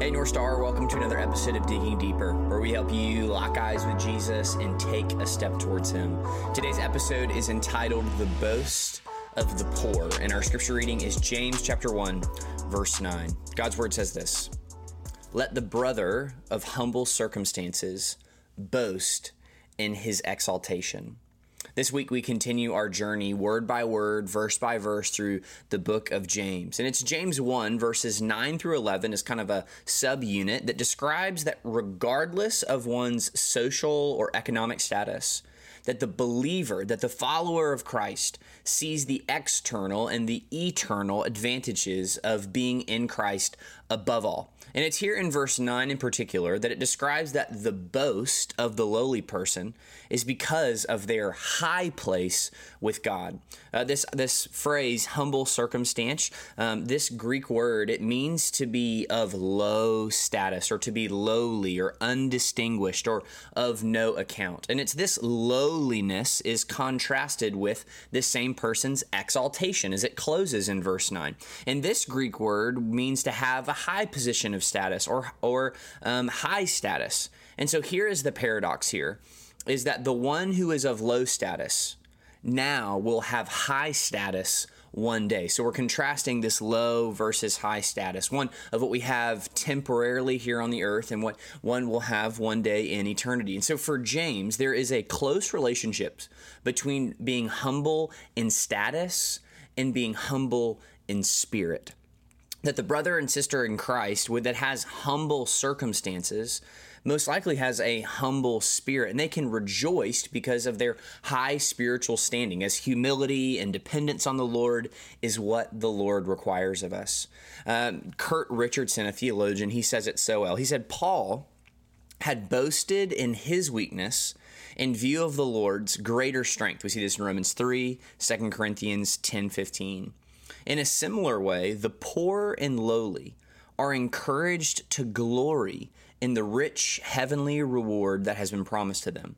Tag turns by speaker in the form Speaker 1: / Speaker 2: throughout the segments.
Speaker 1: Hey, North Star, welcome to another episode of Digging Deeper, where we help you lock eyes with Jesus and take a step towards Him. Today's episode is entitled The Boast of the Poor, and our scripture reading is James chapter 1, verse 9. God's word says this Let the brother of humble circumstances boast in his exaltation this week, we continue our journey word by word, verse by verse through the book of James. And it's James 1, verses 9 through 11, is kind of a subunit that describes that regardless of one's social or economic status, that the believer, that the follower of Christ sees the external and the eternal advantages of being in Christ above all. And it's here in verse 9 in particular that it describes that the boast of the lowly person is because of their high place with God. Uh, this, this phrase, humble circumstance, um, this Greek word, it means to be of low status or to be lowly or undistinguished or of no account. And it's this lowliness is contrasted with this same person's exaltation as it closes in verse 9. And this Greek word means to have a high position of status or, or um, high status. And so here is the paradox here is that the one who is of low status now will have high status one day. So we're contrasting this low versus high status, one of what we have temporarily here on the earth and what one will have one day in eternity. And so for James, there is a close relationship between being humble in status and being humble in spirit that the brother and sister in Christ that has humble circumstances most likely has a humble spirit and they can rejoice because of their high spiritual standing as humility and dependence on the Lord is what the Lord requires of us. Um, Kurt Richardson, a theologian, he says it so well. He said, Paul had boasted in his weakness in view of the Lord's greater strength. We see this in Romans 3, 2 Corinthians 10 15. In a similar way, the poor and lowly are encouraged to glory in the rich heavenly reward that has been promised to them.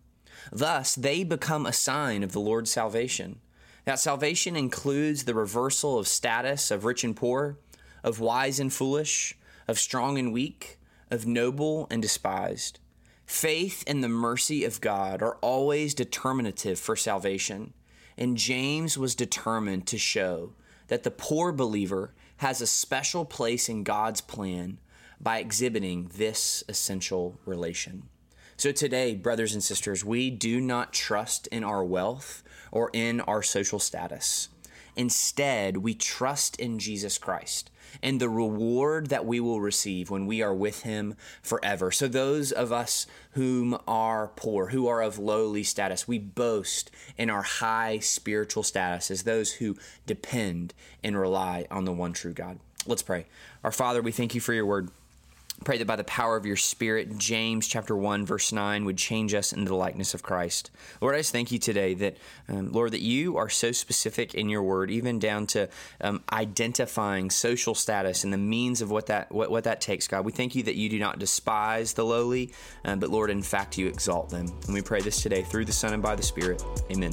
Speaker 1: Thus, they become a sign of the Lord's salvation. That salvation includes the reversal of status of rich and poor, of wise and foolish, of strong and weak, of noble and despised. Faith and the mercy of God are always determinative for salvation, and James was determined to show that the poor believer has a special place in God's plan by exhibiting this essential relation. So, today, brothers and sisters, we do not trust in our wealth or in our social status. Instead, we trust in Jesus Christ and the reward that we will receive when we are with him forever. So, those of us whom are poor, who are of lowly status, we boast in our high spiritual status as those who depend and rely on the one true God. Let's pray. Our Father, we thank you for your word. Pray that by the power of your Spirit, James chapter 1, verse 9, would change us into the likeness of Christ. Lord, I just thank you today that, um, Lord, that you are so specific in your word, even down to um, identifying social status and the means of what that, what, what that takes, God. We thank you that you do not despise the lowly, um, but, Lord, in fact, you exalt them. And we pray this today through the Son and by the Spirit. Amen.